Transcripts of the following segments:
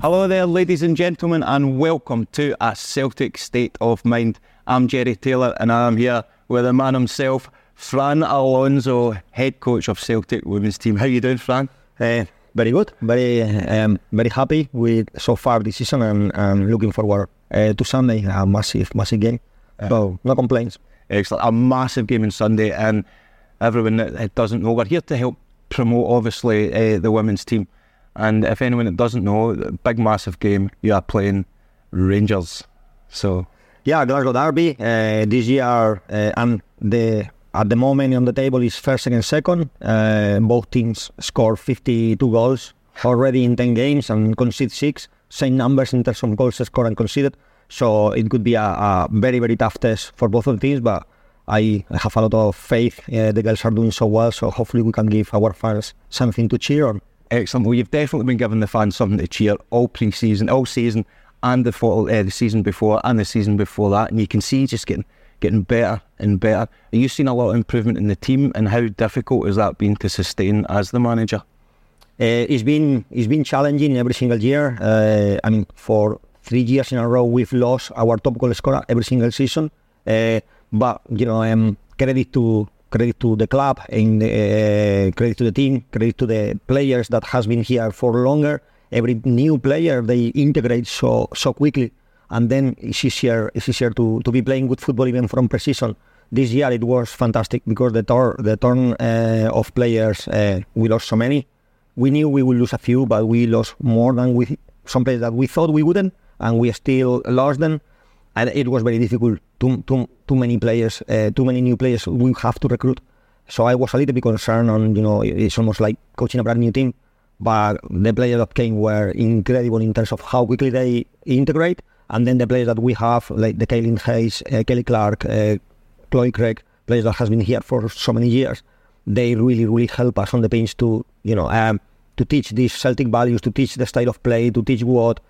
Hello there, ladies and gentlemen, and welcome to a Celtic State of Mind. I'm Jerry Taylor, and I'm here with the man himself, Fran Alonso, head coach of Celtic women's team. How you doing, Fran? Uh, very good. Very, um, very happy with so far this season, and, and looking forward uh, to Sunday, a massive, massive game. So no complaints. Excellent. A massive game on Sunday, and everyone that doesn't know, we're here to help promote, obviously, uh, the women's team. And if anyone that doesn't know, big massive game, you are playing Rangers. So yeah, Glasgow Derby uh, this year, uh, and the at the moment on the table is first and second. Uh, both teams score 52 goals already in 10 games and concede six. Same numbers in terms of goals scored and conceded. So it could be a, a very very tough test for both of the teams, but. I have a lot of faith. Uh, the girls are doing so well, so hopefully we can give our fans something to cheer on. Excellent. Well, you've definitely been giving the fans something to cheer all pre-season, all season, and the uh, the season before and the season before that, and you can see just getting getting better and better. Are you seeing a lot of improvement in the team, and how difficult has that been to sustain as the manager? Uh, it's been it's been challenging every single year. Uh, I mean, for three years in a row, we've lost our top goal scorer every single season. Uh, but you know, um, credit to credit to the club and uh, credit to the team, credit to the players that has been here for longer. Every new player they integrate so so quickly, and then it's easier it's easier to, to be playing good football even from pre-season. This year it was fantastic because the turn the turn uh, of players uh, we lost so many. We knew we would lose a few, but we lost more than we some players that we thought we wouldn't, and we still lost them and it was very difficult. Too too too many players, uh, too many new players we have to recruit. So I was a little bit concerned on you know it's almost like coaching a brand new team. But the players that came were incredible in terms of how quickly they integrate, and then the players that we have like the Caitlin Hayes, uh, Kelly Clark, uh, Chloe Craig, players that has been here for so many years, they really really help us on the bench to you know um, to teach these Celtic values, to teach the style of play, to teach what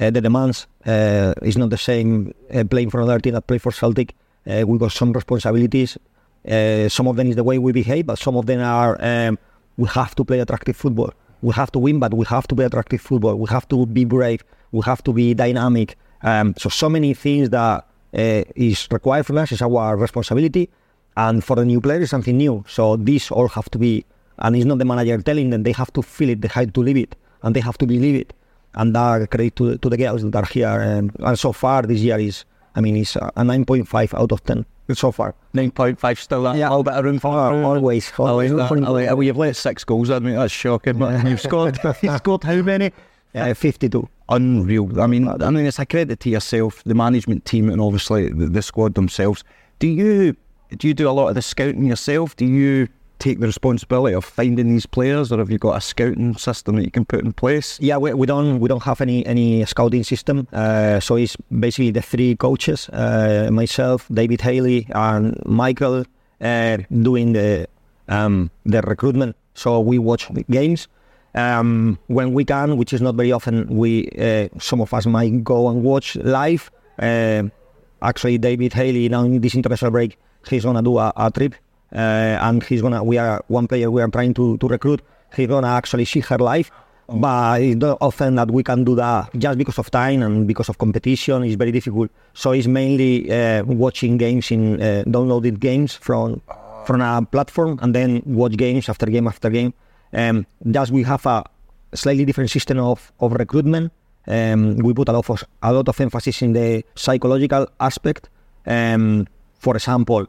uh, the demands uh, is not the same uh, playing for another team that play for Celtic. We got some responsibilities. Some of them is the way we behave, but some of them are um, we have to play attractive football. We have to win, but we have to play attractive football. We have to be brave. We have to be dynamic. Um, so so many things that is required from us is our responsibility, and for the new players, something new. So these all have to be, and it's not the manager telling them; they have to feel it, they have to live it, and they have to believe it and that credit to, to the girls that are here. And, and so far this year is, I mean, it's a 9.5 out of 10 so far. 9.5 still that yeah. little bit of room for oh, always. always. I like that. I like, well, you've let six goals. I mean, that's shocking. But you've scored. you scored how many? Yeah, 52. Unreal. I mean, I mean, it's a credit to yourself, the management team, and obviously the, the squad themselves. Do you do you do a lot of the scouting yourself? Do you take the responsibility of finding these players, or have you got a scouting system that you can put in place? Yeah, we, we don't we don't have any any scouting system. Uh, so it's basically the three coaches, uh, myself, David Haley, and Michael, uh, doing the um, the recruitment. So we watch the games. Um, when we can, which is not very often, we uh, some of us might go and watch live. Uh, actually, David Haley now in this international break, he's gonna do a, a trip, and he's gonna. We are one player we are trying to, to recruit. He's gonna actually see her live. But it's not often that we can do that just because of time and because of competition. It's very difficult. So it's mainly uh, watching games in uh, downloaded games from from a platform and then watch games after game after game. Um, thus, we have a slightly different system of, of recruitment. Um, we put a lot of a lot of emphasis in the psychological aspect. Um, for example,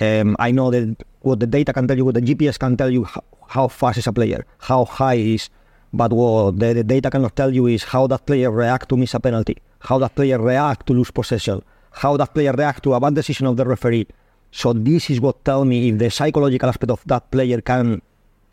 um, I know that what the data can tell you, what the GPS can tell you, how, how fast is a player, how high is, but what the, the data cannot tell you is how that player react to miss a penalty, how that player react to lose possession, how that player react to a bad decision of the referee. So this is what tell me if the psychological aspect of that player can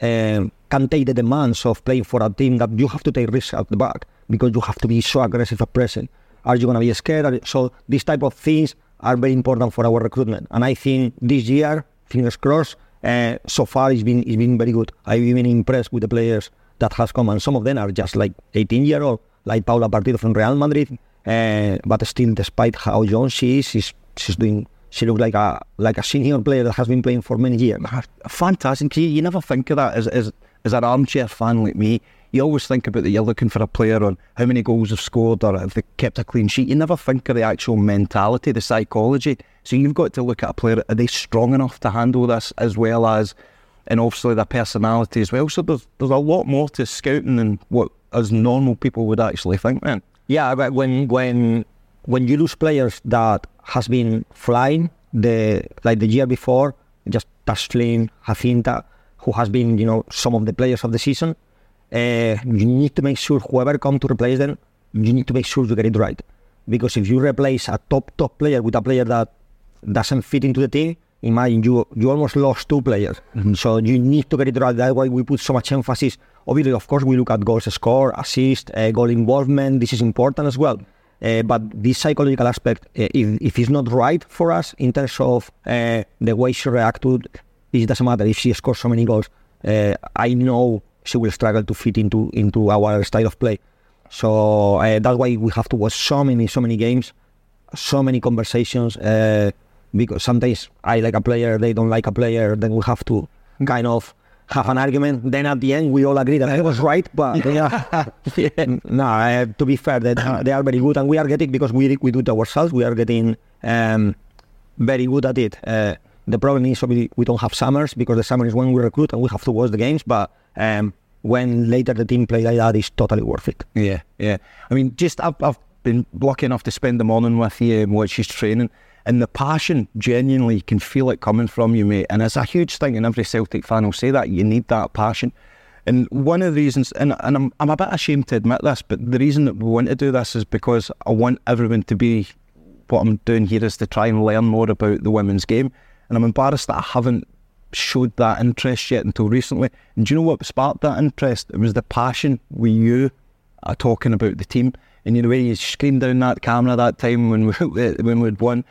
um, can take the demands of playing for a team that you have to take risks at the back because you have to be so aggressive at present. Are you going to be scared? So these type of things are very important for our recruitment. And I think this year, fingers crossed, uh, so far it's been it's been very good. I've been impressed with the players that has come, and some of them are just like 18 year old, like Paula Partido from Real Madrid. Uh, but still, despite how young she is, she's, she's doing. She looks like a like a senior player that has been playing for many years. Fantastic. You, you never think of that as, as as an armchair fan like me. You always think about that you're looking for a player on how many goals they've scored or if they kept a clean sheet. You never think of the actual mentality, the psychology. So you've got to look at a player. Are they strong enough to handle this as well as, and obviously their personality as well. So there's there's a lot more to scouting than what as normal people would actually think, man. Yeah, but when when when you lose players that has been flying the like the year before, just Tashlin, Jacynta, who has been you know some of the players of the season, uh, you need to make sure whoever come to replace them, you need to make sure you get it right, because if you replace a top top player with a player that doesn't fit into the team, imagine you you almost lost two players. So you need to get it right. That's why we put so much emphasis. Obviously, of course, we look at goals score, assist, uh, goal involvement. This is important as well. Uh, but this psychological aspect, uh, if, if it's not right for us in terms of uh, the way she reacted, it, it doesn't matter if she scores so many goals. Uh, I know she will struggle to fit into into our style of play. So uh, that's why we have to watch so many so many games, so many conversations. Uh, because sometimes I like a player, they don't like a player, then we have to kind of have an argument. Then at the end, we all agree that I was right. But yeah, no, uh, to be fair, they, they are very good, and we are getting because we we do it ourselves. We are getting um, very good at it. The problem is we, we don't have summers because the summer is when we recruit and we have to watch the games. But um, when later the team play like that, it's totally worth it. Yeah, yeah. I mean, just I've, I've been lucky enough to spend the morning with you and watch you training, and the passion genuinely can feel it coming from you, mate. And it's a huge thing, and every Celtic fan will say that you need that passion. And one of the reasons, and, and I'm, I'm a bit ashamed to admit this, but the reason that we want to do this is because I want everyone to be what I'm doing here is to try and learn more about the women's game. And I'm embarrassed that I haven't showed that interest yet until recently. And do you know what sparked that interest? It was the passion we you are talking about the team. And you know, when you screamed down that camera that time when we when we'd won.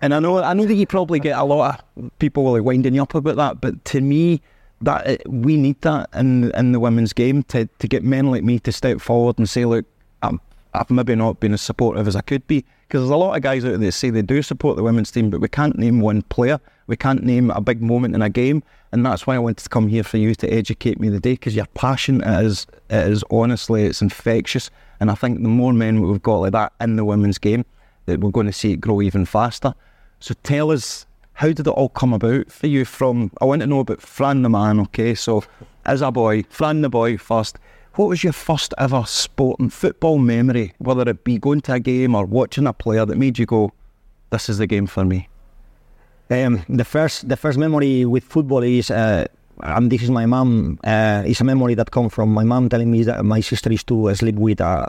And I know I know that you probably get a lot of people like winding you up about that, but to me, that uh, we need that in in the women's game to to get men like me to step forward and say, look, I'm, I've maybe not been as supportive as I could be because there's a lot of guys out there that say they do support the women's team, but we can't name one player, we can't name a big moment in a game, and that's why I wanted to come here for you to educate me today because your passion is it is honestly it's infectious, and I think the more men we've got like that in the women's game, that we're going to see it grow even faster. So tell us, how did it all come about for you? From I want to know about Fran the man. Okay, so as a boy, Fran the boy first. What was your first ever sport and football memory, whether it be going to a game or watching a player that made you go, "This is the game for me"? Um, the first the first memory with football is, uh, and this is my mom. Uh, a memory that comes from my mom telling me that my sister used to sleep with a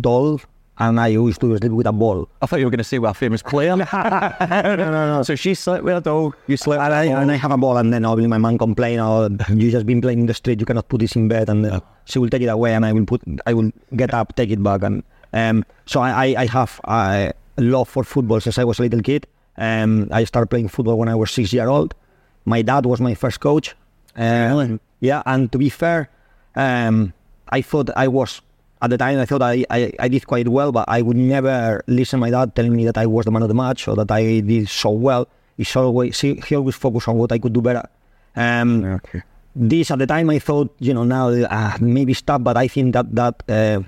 doll and I used to sleep with a ball. I thought you were going to say, well, a famous player. no, no, no. So she slept with a doll, you slept And I, and I have a ball, and then obviously my mom complain, "Oh, you just been playing in the street. You cannot put this in bed." And uh, she will take it away, and I will put, I will get up, take it back, and um, so I, I, I have a love for football since I was a little kid. Um, I started playing football when I was six year old. My dad was my first coach. Um, Yeah, and to be fair, um, I thought I was at the time. I thought I, I, I did quite well, but I would never listen to my dad telling me that I was the man of the match or that I did so well. He's always he, he always focused on what I could do better. Um, Okay. this at the time I thought, you know, now uh, maybe stop, but I think that that uh,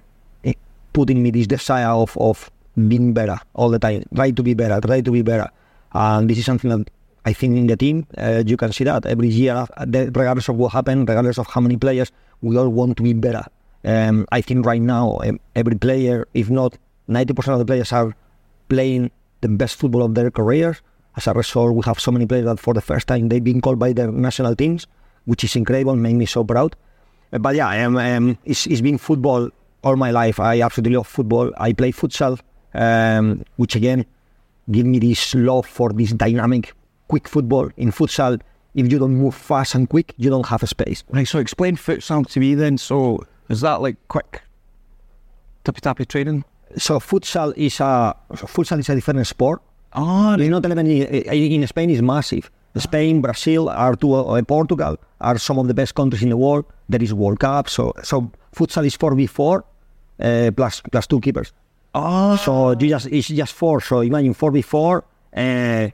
put in me this desire of of being better all the time, try to be better, try to be better, and this is something that I think in the team uh, you can see that every year, uh, regardless of what happened, regardless of how many players, we all want to be better. Um, I think right now every player, if not ninety percent of the players, are playing the best football of their careers. As a result, we have so many players that for the first time they've been called by their national teams, which is incredible, make me so proud. Uh, But yeah, um, um, it's, it's been football all my life. I absolutely love football. I play futsal, um, which again give me this love for this dynamic, quick football. In futsal, if you don't move fast and quick, you don't have a space. Right, so explain futsal to me then. So is that like quick tippy tappy training? So futsal is a so futsal is a different sport. Oh, It's not even in Spain is massive. Spain, Brazil, are two, uh, Portugal are some of the best countries in the world. There is World Cup, so so futsal is four v four, uh, plus plus two keepers. oh, So you just it's just four. So imagine four v four. Uh,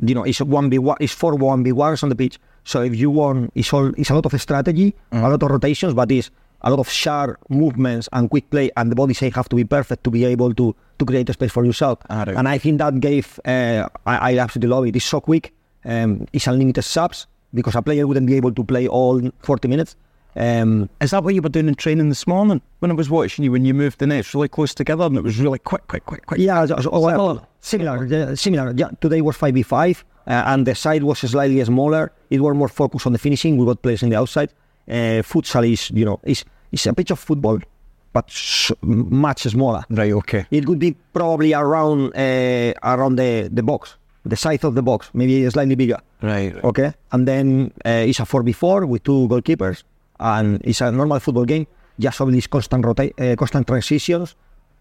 you know, it's one v one. It's four one v ones on the pitch. So if you want, it's all it's a lot of strategy, a lot of rotations, but it's a lot of sharp movements and quick play, and the body shape have to be perfect to be able to to create a space for yourself. Right. And I think that gave uh, I, I absolutely love it. It's so quick. Um, it's unlimited subs because a player wouldn't be able to play all 40 minutes. Um, is that what you were doing in training this morning? When I was watching you, when you moved the nets really close together and it was really quick, quick, quick, quick. Yeah, so, so, well, similar, yeah, similar. Yeah, today was five v five, uh, and the side was slightly smaller. It was more focused on the finishing. We got players on the outside. Uh, futsal is, you know, is is a pitch of football, but much smaller. Right, okay. It could be probably around uh, around the the box, the size of the box, maybe slightly bigger. Right. Okay, and then uh, it's a four v four with two goalkeepers, and it's a normal football game. Just all these constant rota- uh, constant transitions.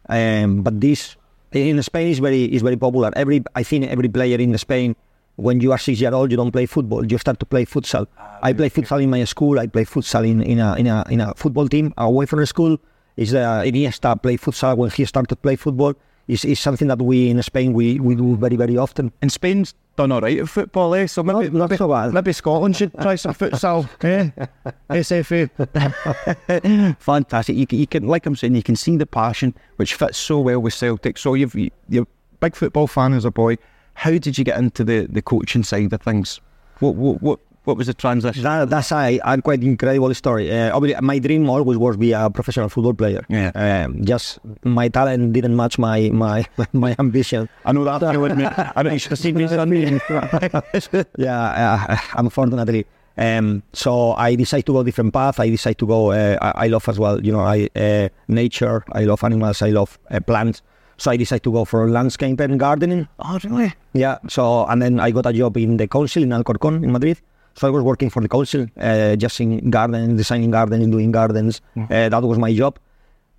Um, but this in Spain is very is very popular. Every I think every player in Spain, when you are six year old, you don't play football. You start to play futsal. I play futsal in my school. I play futsal in, in a in a in a football team away from the school. Is uh, Iniesta play futsal when he started to play football? Is is something that we in Spain we, we do very very often. And Spain's done all right at football, eh? So maybe, Not- not maybe, so bad. maybe Scotland should try some futsal, eh? SFA. Fantastic. You can, you can, like I'm saying, you can see the passion which fits so well with Celtic. So you've, you're a big football fan as a boy. How did you get into the, the coaching side of things? What, what, what, what was the transition? That, that's a, a quite incredible story. Uh, my dream always was be a professional football player. Yeah. Um, just my talent didn't match my my my ambition. I know that. I know you should have seen me yeah, uh, unfortunately. Um, so I decided to go different path. I decided to go. Uh, I, I love as well. You know, I uh, nature. I love animals. I love uh, plants. So I decided to go for landscape and gardening. oh, really? Yeah. So and then I got a job in the council in Alcorcón in Madrid. So I was working for the council, uh, just in garden, designing gardens, doing gardens. Uh, that was my job.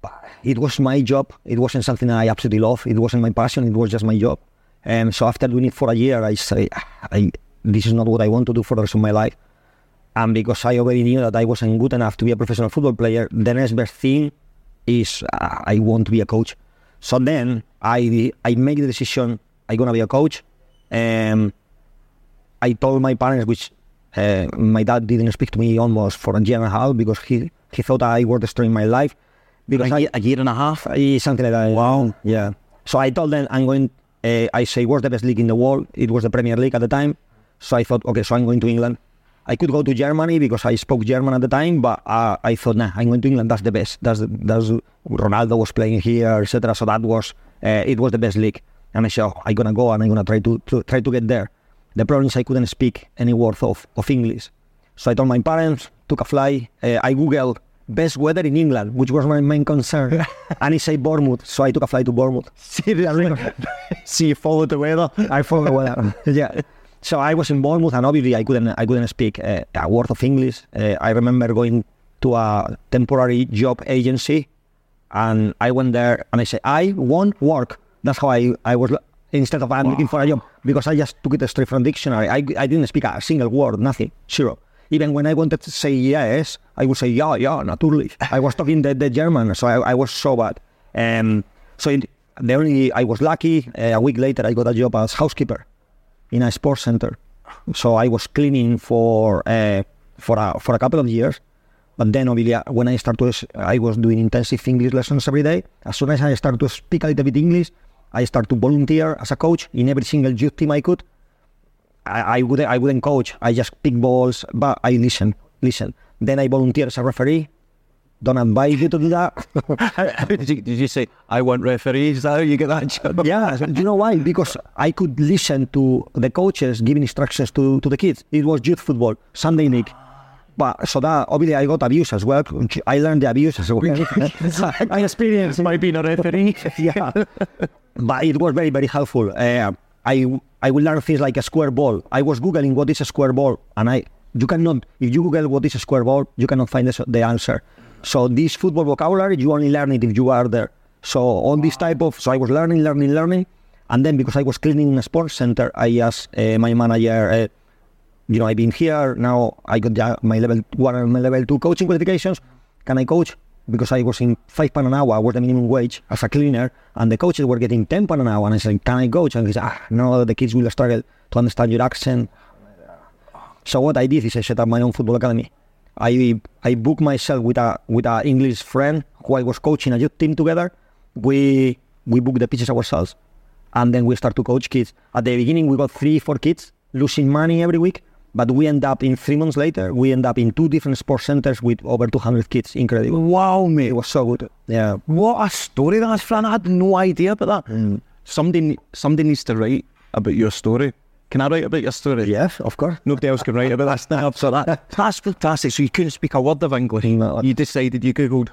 But it was my job. It wasn't something I absolutely love. It wasn't my passion. It was just my job. And so after doing it for a year, I say, I, this is not what I want to do for the rest of my life. And because I already knew that I wasn't good enough to be a professional football player, the next best thing is uh, I want to be a coach. So then I I make the decision I'm gonna be a coach. Um, I told my parents, which uh, my dad didn't speak to me almost for a year and a half because he, he thought I was destroying my life. Because A I, year, a year and a half? I- something like that. Wow. Yeah. So I told them I'm going. Uh, I say what's the best league in the world? It was the Premier League at the time. So I thought, okay, so I'm going to England. I could go to Germany because I spoke German at the time, but uh, I thought, nah, I'm going to England. That's the best. That's the, that's Ronaldo was playing here, etc. So that was uh, it was the best league. And I said, oh, I'm gonna go and I'm gonna try to, to try to get there. The problem is I couldn't speak any word of, of English. So I told my parents, took a fly. Uh, I googled best weather in England, which was my main concern. and he said Bournemouth, so I took a flight to Bournemouth. Seriously? so you followed the weather? I followed the weather. yeah. So I was in Bournemouth, and obviously I couldn't I couldn't speak uh, a word of English. Uh, I remember going to a temporary job agency, and I went there and I said I want work. That's how I I was instead of I'm looking for a job because I just took it straight from dictionary. I I didn't speak a single word, nothing, zero. Even when I wanted to say yes, I would say yeah, yeah, naturally. I was talking the, the German, so I, I was so bad. Um, so it, the only I was lucky. Uh, a week later, I got a job as housekeeper in a sports center. So I was cleaning for uh, for a for a couple of years. But then, obviously, uh, when I started, I was doing intensive English lessons every day. As soon as I started to speak a little bit English, I started to volunteer as a coach in every single youth team I could. I, I would I wouldn't coach. I just pick balls, but I listen, listen. Then I volunteer as a referee. Don't advise you to do that. did, you, did you say, I want referees? Is that how you get that job? yeah. Do you know why? Because I could listen to the coaches giving instructions to, to the kids. It was youth football, Sunday league. But so that obviously I got abuse as well. I learned the abuse as well. I experienced my being a referee. yeah. But it was very, very helpful. Uh, I I will learn things like a square ball. I was googling what is a square ball, and I you cannot if you Google what is a square ball, you cannot find the, the answer. So this football vocabulary, you only learn it if you are there. So on this type of, so I was learning, learning, learning, and then because I was cleaning in a sports center, I asked uh, my manager, uh, you know, I've been here now. I got my level one and my level two coaching qualifications. Can I coach? Because I was in five pound an hour, was the minimum wage as a cleaner, and the coaches were getting ten pound an hour. And I said, "Can I coach?" And he said, "Ah, no, the kids will struggle to understand your accent." So what I did is I set up my own football academy. I I booked myself with a with an English friend who I was coaching a youth team together. We we booked the pitches ourselves, and then we start to coach kids. At the beginning, we got three, four kids losing money every week, but we end up in three months later, we end up in two different sports centers with over 200 kids. Incredible! Wow, mate, it was so good. Yeah, what a story that's Fran. I had no idea about that. Mm. Somebody somebody needs to write about your story. Can I write about your story? Yes, of course. Nobody else can write about this now. So that, that's fantastic. So you couldn't speak a word of English. No. You decided you googled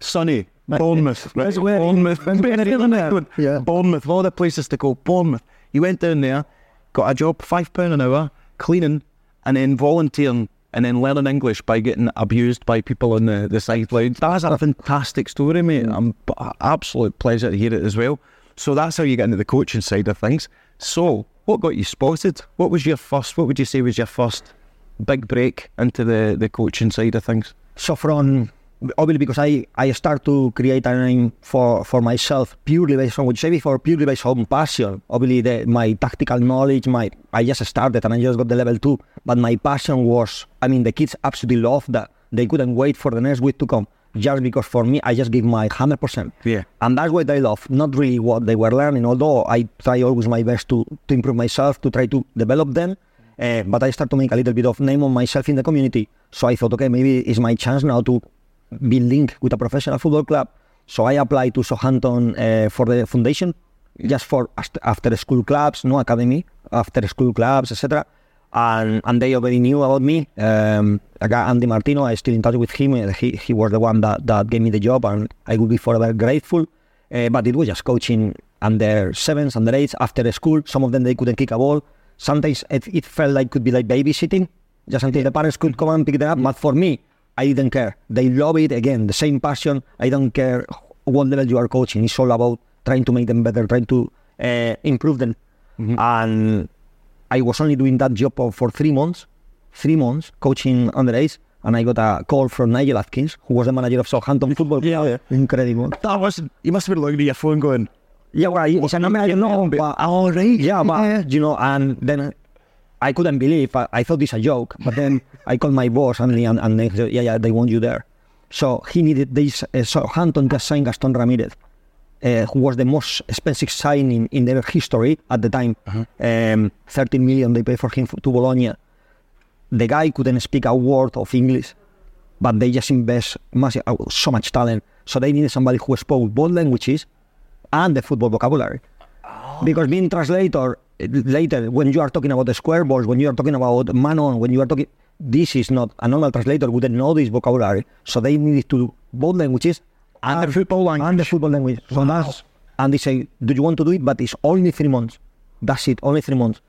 Sunny, Bournemouth, right? That's where- Bournemouth, Yeah. Bournemouth, of all the places to go. Bournemouth. You went down there, got a job, five pound an hour, cleaning, and then volunteering, and then learning English by getting abused by people on the the sidelines. That's a fantastic story, mate. Mm. I'm b- absolute pleasure to hear it as well. So that's how you get into the coaching side of things. So, what got you spotted? What was your first? What would you say was your first big break into the the coaching side of things? so from obviously because I, I start to create a name for, for myself purely based on what you say before, purely based on passion. Obviously the, my tactical knowledge, my I just started and I just got the level two. But my passion was I mean the kids absolutely loved that. They couldn't wait for the next week to come. Just because for me I just give my hundred percent. Yeah. And that's what I love, not really what they were learning, although I try always my best to, to improve myself, to try to develop them. Uh, but I start to make a little bit of name on myself in the community. So I thought, okay, maybe it's my chance now to be linked with a professional football club. So I applied to Southampton uh, for the foundation, just for after school clubs, no academy, after school clubs, etc. And and they already knew about me. Um, Andy Martino, I still in touch with him. He he was the one that, that gave me the job, and I would be forever grateful. Uh, but it was just coaching under sevens, under eights, after school. Some of them they couldn't kick a ball. Sometimes it, it felt like could be like babysitting, just until the parents could come and pick them up. But for me, I didn't care. They love it again, the same passion. I don't care what level you are coaching. It's all about trying to make them better, trying to uh, improve them. And I was only doing that job for- three months, three months coaching under eights. And I got a call from Nigel Adkins, who was the manager of Southampton Football. Yeah, yeah. incredible. That was you must have been looking at your phone going, Yeah, well, it's an American, no, but all right, yeah, but you know, and then I couldn't believe. I, I thought it's a joke, but then I called my boss and and, and they said, yeah, yeah, they want you there. So he needed this. Uh, Southampton just signed Gaston Ramirez, uh, who was the most expensive signing in their history at the time. Um, 13 million they paid for him to Bologna. The guy couldn't speak a word of English, but they just invest massive, uh, so much talent. So they needed somebody who spoke both languages and the football vocabulary. Because being translator later, when you are talking about the square balls, when you are talking about man on, when you are talking, this is not a normal translator wouldn't know this vocabulary, so they needed to do both languages And the football language. and the football language. So Wow. that's and they say, "Do you want to do it?" But it's only three months. That's it, only three months.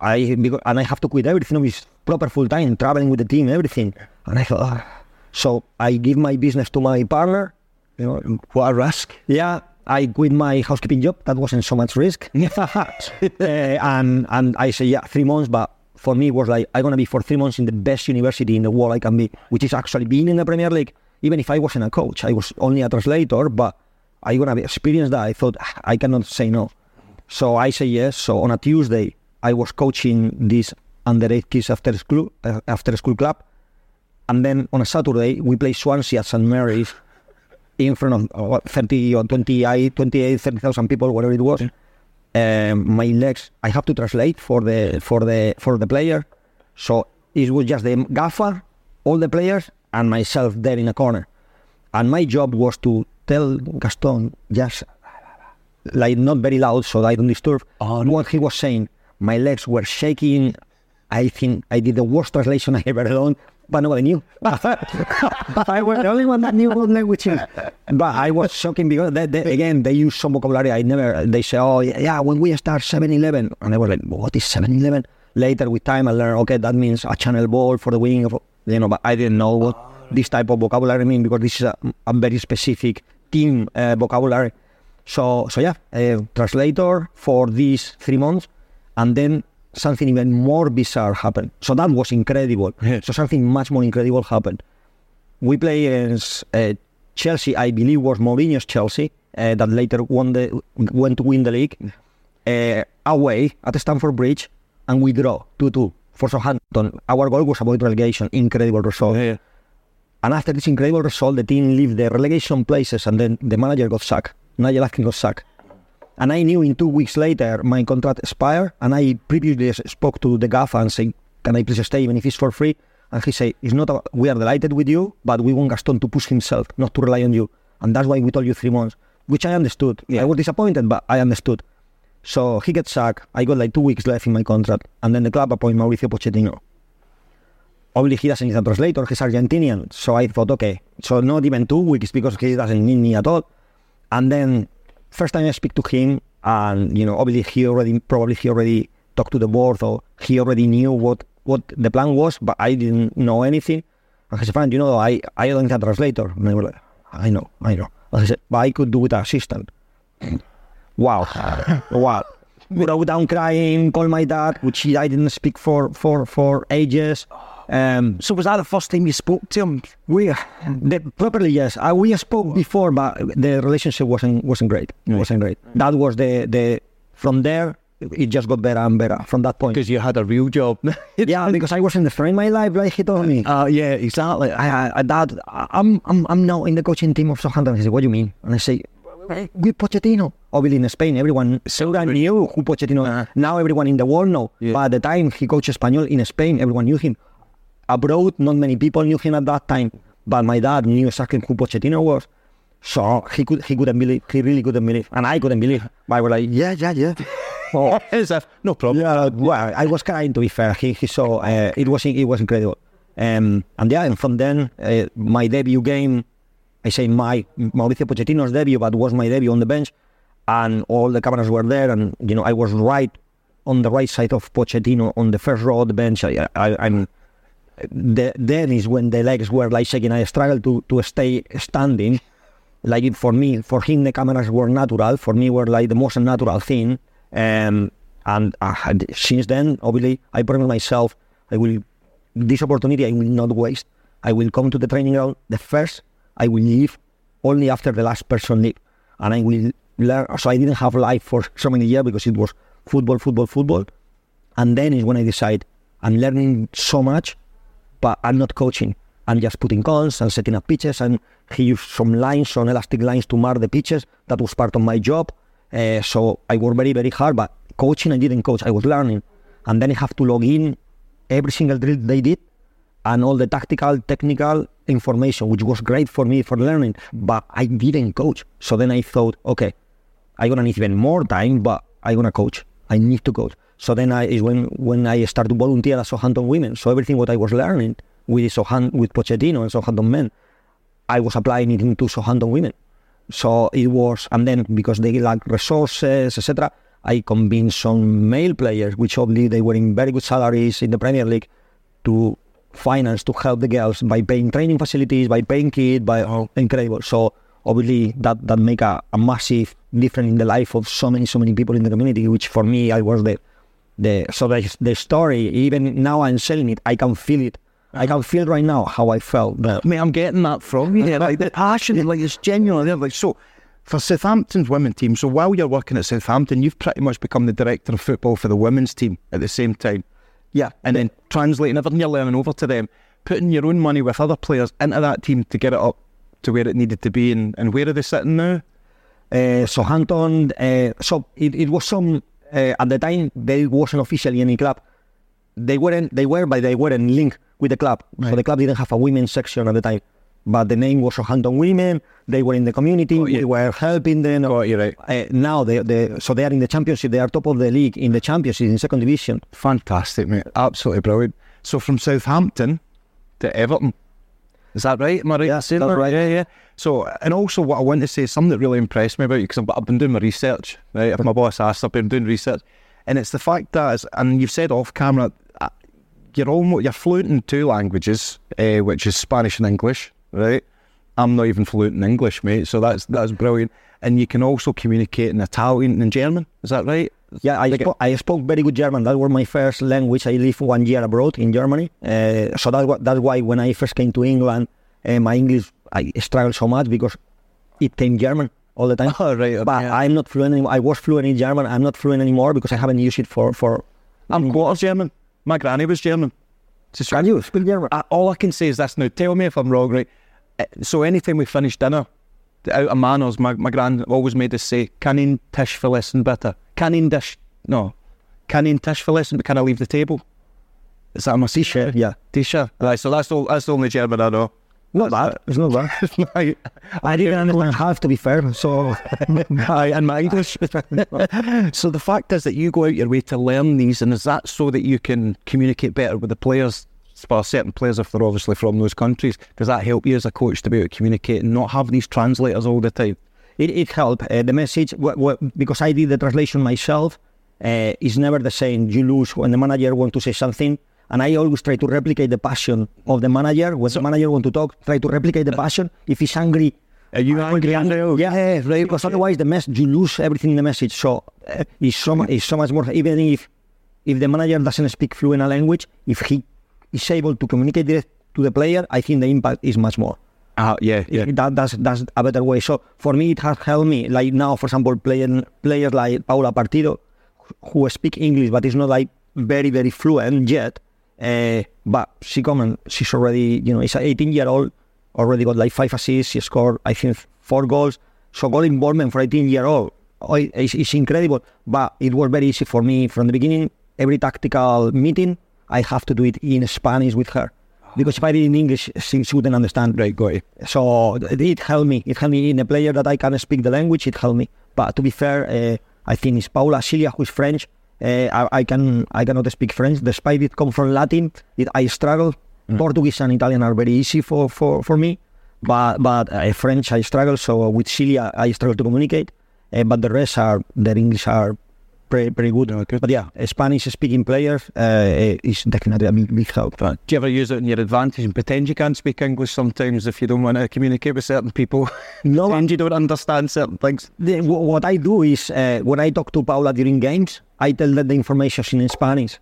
I because, and I have to quit everything. It's proper full time, traveling with the team, everything. And I thought, ah. so I give my business to my partner. You know, What a risk. yeah, I quit my housekeeping job. That wasn't so much risk. uh, and and I say, yeah, three months. But for me, it was like I'm gonna be for three months in the best university in the world I can be, which is actually being in the Premier League. Even if I wasn't a coach, I was only a translator, but I gonna experience that. I thought "Ah, I cannot say no. So I say yes. So on a Tuesday, I was coaching this under eight kids after school uh, after school club, and then on a Saturday we play Swansea at St Mary's in front of uh, 30 or 28, 28 30,000 people, whatever it was. Um, my legs, I have to translate for the for the for the player. So it was just the gaffer, all the players, and myself there in a corner. And my job was to tell Gaston just like not very loud so I don't disturb Oh, no. what he was saying. My legs were shaking. I think I did the worst translation I ever done, but nobody knew. But I was the only one that knew what language. But I was shocking because they, they, again they use some vocabulary I never. They say, "Oh yeah, yeah when we start 7-Eleven," and I was like, "What is 7-Eleven?" Later with time I learned, okay, that means a channel ball for the wing of you know. But I didn't know what this type of vocabulary mean because this is a, a very specific team uh, vocabulary. So so yeah, uh, translator for these three months, and then something even more bizarre happened. So that was incredible. So something much more incredible happened. We play against uh, Chelsea. I believe was Mourinho's Chelsea uh, that later won the went to win the league uh, away at Stamford Bridge, and we draw two two for Southampton. Our goal was avoid relegation. Incredible result. Yeah. And after this incredible result, the team left the relegation places, and then the manager got sacked. Nigel Adkins got sacked. And I knew in two weeks later my contract expired, and I previously spoke to the gaffer and said, "Can I please stay, even if it's for free?" And he said, "It's not. A, we are delighted with you, but we want Gaston to push himself, not to rely on you, and that's why we told you three months." Which I understood. Yeah. I was disappointed, but I understood. So he gets sacked. I got like two weeks left in my contract, and then the club appoint Mauricio Pochettino obviously he doesn't need a translator, he's Argentinian. So I thought, okay, so not even two weeks because he doesn't need me at all. And then first time I speak to him, and you know, obviously he already probably he already talked to the board or he already knew what what the plan was, but I didn't know anything. And he said, "Fine, you know, I I don't need a translator." And I was like, "I know, I know." And he said, "But I could do with an assistant." Wow, wow. Broke down crying, called my dad, which I didn't speak for for for ages. Um, So was that the first time you spoke to him? we the, properly yes. Uh, we spoke before, but the relationship wasn't wasn't great. wasn't great. That was the the from there. It just got better and better from that point. Because you had a real job. Yeah, because I was in the frame my life, like he told me. Uh, yeah, exactly. I, I, Dad, I'm I'm I'm now in the coaching team of Southampton. He said, "What do you mean?" And I say, "With Pochettino." Obviously, in Spain, everyone so knew who Pochettino. Uh-huh. Now everyone in the world know. Yeah. But at the time he coached Espanyol in Spain, everyone knew him. Abroad, not many people knew him at that time. But my dad knew exactly who Pochettino was. So he could he couldn't believe he really couldn't believe, and I couldn't believe. But I was like, yeah, yeah, yeah. Oh, no problem. yeah, well, I was crying to be fair. He, he saw uh, it was it was incredible. Um, and yeah, and from then uh, my debut game, I say my Mauricio Pochettino's debut, but was my debut on the bench, and all the cameras were there, and you know I was right on the right side of Pochettino on the first row of the bench. I, I, I'm the, then is when the legs were like shaking. I struggled to to stay standing. Like for me, for him, the cameras were natural. For me, were like the most natural thing. Um, and uh, since then, obviously, I promised myself I will this opportunity I will not waste. I will come to the training ground the first. I will leave only after the last person leave, and I will learn. So I didn't have life for so many years because it was football, football, football, and then is when I decide I'm learning so much, but I'm not coaching. I'm just putting cons and setting up pitches, and he used some lines, some elastic lines to mark the pitches. That was part of my job. Uh, so I worked very, very hard, but coaching, I didn't coach. I was learning. And then I have to log in every single drill they did and all the tactical, technical information, which was great for me for learning, but I didn't coach. So then I thought, okay, I'm to need even more time, but I'm to coach. I need to coach. So then I is when when I started to volunteer at Southampton Women. So everything what I was learning with Southampton with Pochettino and Southampton Men, I was applying it into Southampton Women. So it was, and then because they lack resources, etc., I convinced some male players, which obviously they were in very good salaries in the Premier League, to finance to help the girls by paying training facilities, by paying kit, by oh, incredible. So obviously that that make a, a massive difference in the life of so many so many people in the community. Which for me, I was the the so the, the story. Even now I'm selling it, I can feel it. I can uh-huh. feel right now how I felt. But Mate, I'm getting that from you. Yeah, like the passion, like it's genuinely there. Like so, for Southampton's women team. So while you're working at Southampton, you've pretty much become the director of football for the women's team at the same time. Yeah, and then translating everything you're learning over to them, putting your own money with other players into that team to get it up to where it needed to be. And, and where are they sitting now? uh, Southampton. Uh, so it, it was some uh, at the time there wasn't officially any club. They weren't. They were, but they weren't linked with the club. So the club didn't have a women's section at the time. But the name was Southampton Women. They were in the community. Got you. We were helping them. You, right. Uh, now they, they so they are in the championship. They are top of the league in the championship in second division. Fantastic, mate. Absolutely brilliant. So from Southampton to Everton. Is that right? Am I right? Yeah, that's that? right. Yeah, yeah. So, and also what I want to say, something that really impressed me about you, because I've, I've been doing my research, right? If my boss asked, I've been doing research. And it's the fact that, and you've said off camera, uh, you're almost, you're fluent in two languages, uh, which is Spanish and English, right? I'm not even fluent in English, mate. So that's that's brilliant. And you can also communicate in Italian and German. Is that right? Yeah, I, spoke, I spoke very good German. That was my first language. I lived one year abroad in Germany. Uh, so that, that's why when I first came to England, uh, my English, I struggled so much because it came German all the time. Oh, right, But. I'm not fluent anymore. I was fluent in German. I'm not fluent anymore because I haven't used it for... for I'm quarter German. My granny was German. Can you speak German? I, all I can say is this now. Tell me if I'm wrong, right? Uh, So anytime we finish dinner, out of manners, my, my gran always made us say, "Can in tisch verlassen bitte?" Can in dish? No, can in tisch verlassen? But can I leave the table? Is that my T-shirt, yeah. T-shirt. Right. So that's all. That's the only German I know. Not bad. It's not bad. I didn't understand half, to be fair. So Aye, and my English. so the fact is that you go out your way to learn these, and is that so that you can communicate better with the players? For certain players, if they're obviously from those countries, does that help you as a coach to be able to communicate and not have these translators all the time? it, it helped. Uh, the message, because I did the translation myself, uh, is never the same. You lose when the manager want to say something, and I always try to replicate the passion of the manager. When the manager want to talk, try to replicate the passion. If he's angry, Are you angry, Andrew? yeah, yeah, right. Because otherwise, the mess you lose everything in the message. So uh, it's so mu- it's so much more. Even if if the manager doesn't speak fluent a language, if he is able to communicate direct to the player, I think the impact is much more. Ah, yeah, yeah. That, that's that's a better way. So for me, it has helped me. Like now, for example, playing players like Paula Partido, who speak English but is not like very very fluent yet. Uh, but she come and she's already you know, it's an 18 year old, already got like five assists. She scored I think four goals. So goal involvement for 18 year old is, is incredible. But it was very easy for me from the beginning. Every tactical meeting, I have to do it in Spanish with her. Because if I did in English, she, she wouldn't understand. Right, got. So it, helped me. It helped me in a player that I can speak the language. It helped me. But to be fair, uh, I think it's Paula Cilia who is French. Uh, I, I can I cannot speak French, despite it come from Latin. It, I struggle. Portuguese and Italian are very easy for, for, for me, but but uh, French I struggle. So with Cilia I struggle to communicate. Uh, but the rest are their English are pretty, pretty good. But yeah, Spanish speaking player uh, is definitely a big, big help. Do you ever use it in your advantage and pretend you can't speak English sometimes if you don't want to communicate with certain people? No, and you don't understand certain things. The, wh- what I do is uh, when I talk to Paula during games, I tell them the information in Spanish,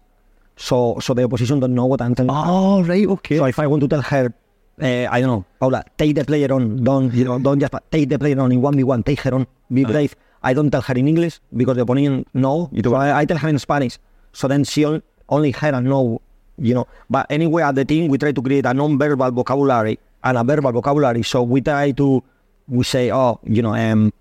so so the opposition don't know what I'm telling. Oh, right, okay. So if I want to tell her, uh, I don't know, Paula, take the player on, don't you know, don't just take the player on in one v one, take her on, be brave. I don't tell her in English because the opponent know. You So I, I tell her in Spanish. So then she on, only her and know, you know. But anyway, at the team we try to create a non-verbal vocabulary and a verbal vocabulary. So we try to, we say, oh, you know, um,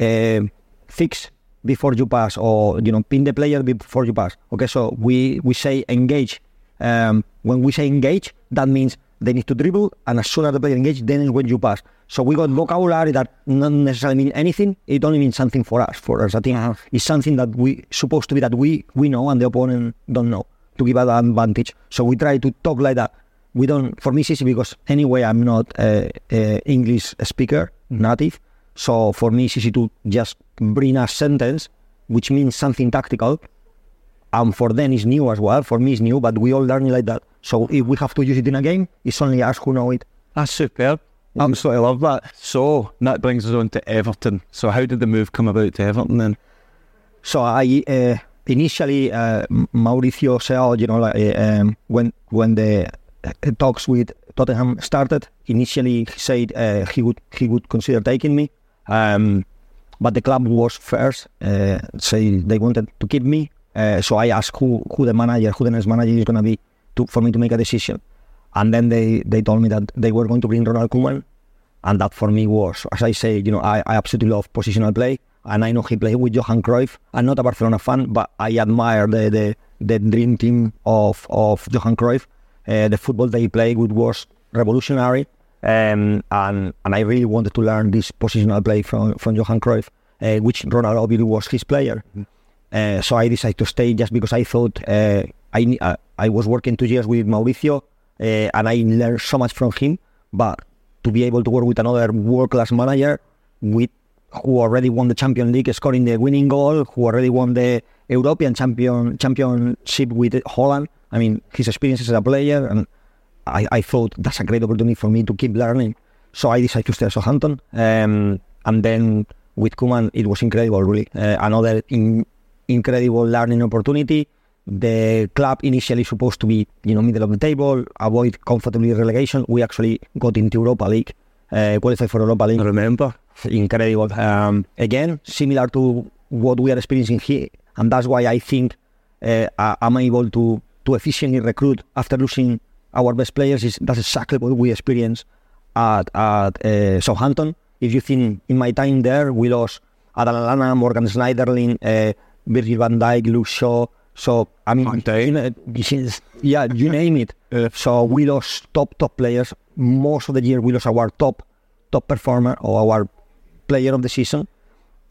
uh, fix before you pass or you know pin the player before you pass okay so we we say engage um, when we say engage that means they need to dribble and as soon as the player engage then when you pass So we got vocabulary that not necessarily mean anything. It only means something for us. For us, think uh, it's something that we supposed to be that we we know and the opponent don't know to give us an advantage. So we try to talk like that. We don't. For me, it's easy because anyway, I'm not a, a English speaker mm-hmm. native. So for me, it's easy to just bring a sentence which means something tactical and for them it's new as well. For me, it's new, but we all learn it like that. So if we have to use it in a game, it's only us who know it. Ah, That's superb. Absolutely love that. So that brings us on to Everton. So how did the move come about to Everton then? So I uh, initially uh, Mauricio said, you know, like, uh, um, when when the uh, talks with Tottenham started, initially he said uh, he would he would consider taking me, um, but the club was first. Uh, say they wanted to keep me, uh, so I asked who who the manager, who the next manager is going to be to, for me to make a decision, and then they they told me that they were going to bring Ronald Koeman, and that for me was, as I say, you know, I, I absolutely love positional play, and I know he played with Johan Cruyff. I'm not a Barcelona fan, but I admire the the, the dream team of of Johan Cruyff. Uh, the football they played with was revolutionary, um, and and I really wanted to learn this positional play from from Johan Cruyff, uh, which Ronald obviously was his player. Uh, so I decided to stay just because I thought uh, I I was working two years with Mauricio uh, and I learned so much from him. But to be able to work with another world class manager with who already won the Champions League, scoring the winning goal, who already won the European champion championship with Holland. I mean, his experience as a player, and I, I thought that's a great opportunity for me to keep learning. So I decided to stay at Southampton, um, and then with Koeman, it was incredible, really. Uh, another in, incredible learning opportunity. The club initially supposed to be, you know, middle of the table, avoid comfortably relegation. We actually got into Europa League, uh, qualified for Europa League. I remember. Incredible. Um, again, similar to what we are experiencing here, and that's why I think uh, I'm able to to efficiently recruit after losing our best players. Is that's exactly what we experienced at at uh, Southampton. If you think in my time there, we lost Adam Lallana, Morgan Schneiderlin, uh, Virgil van Dijk, Luke Shaw. So I mean, Van Dijk. you know, yeah, you name it. So we lost top top players. Most of the year we lost our top top performer or our player of the season,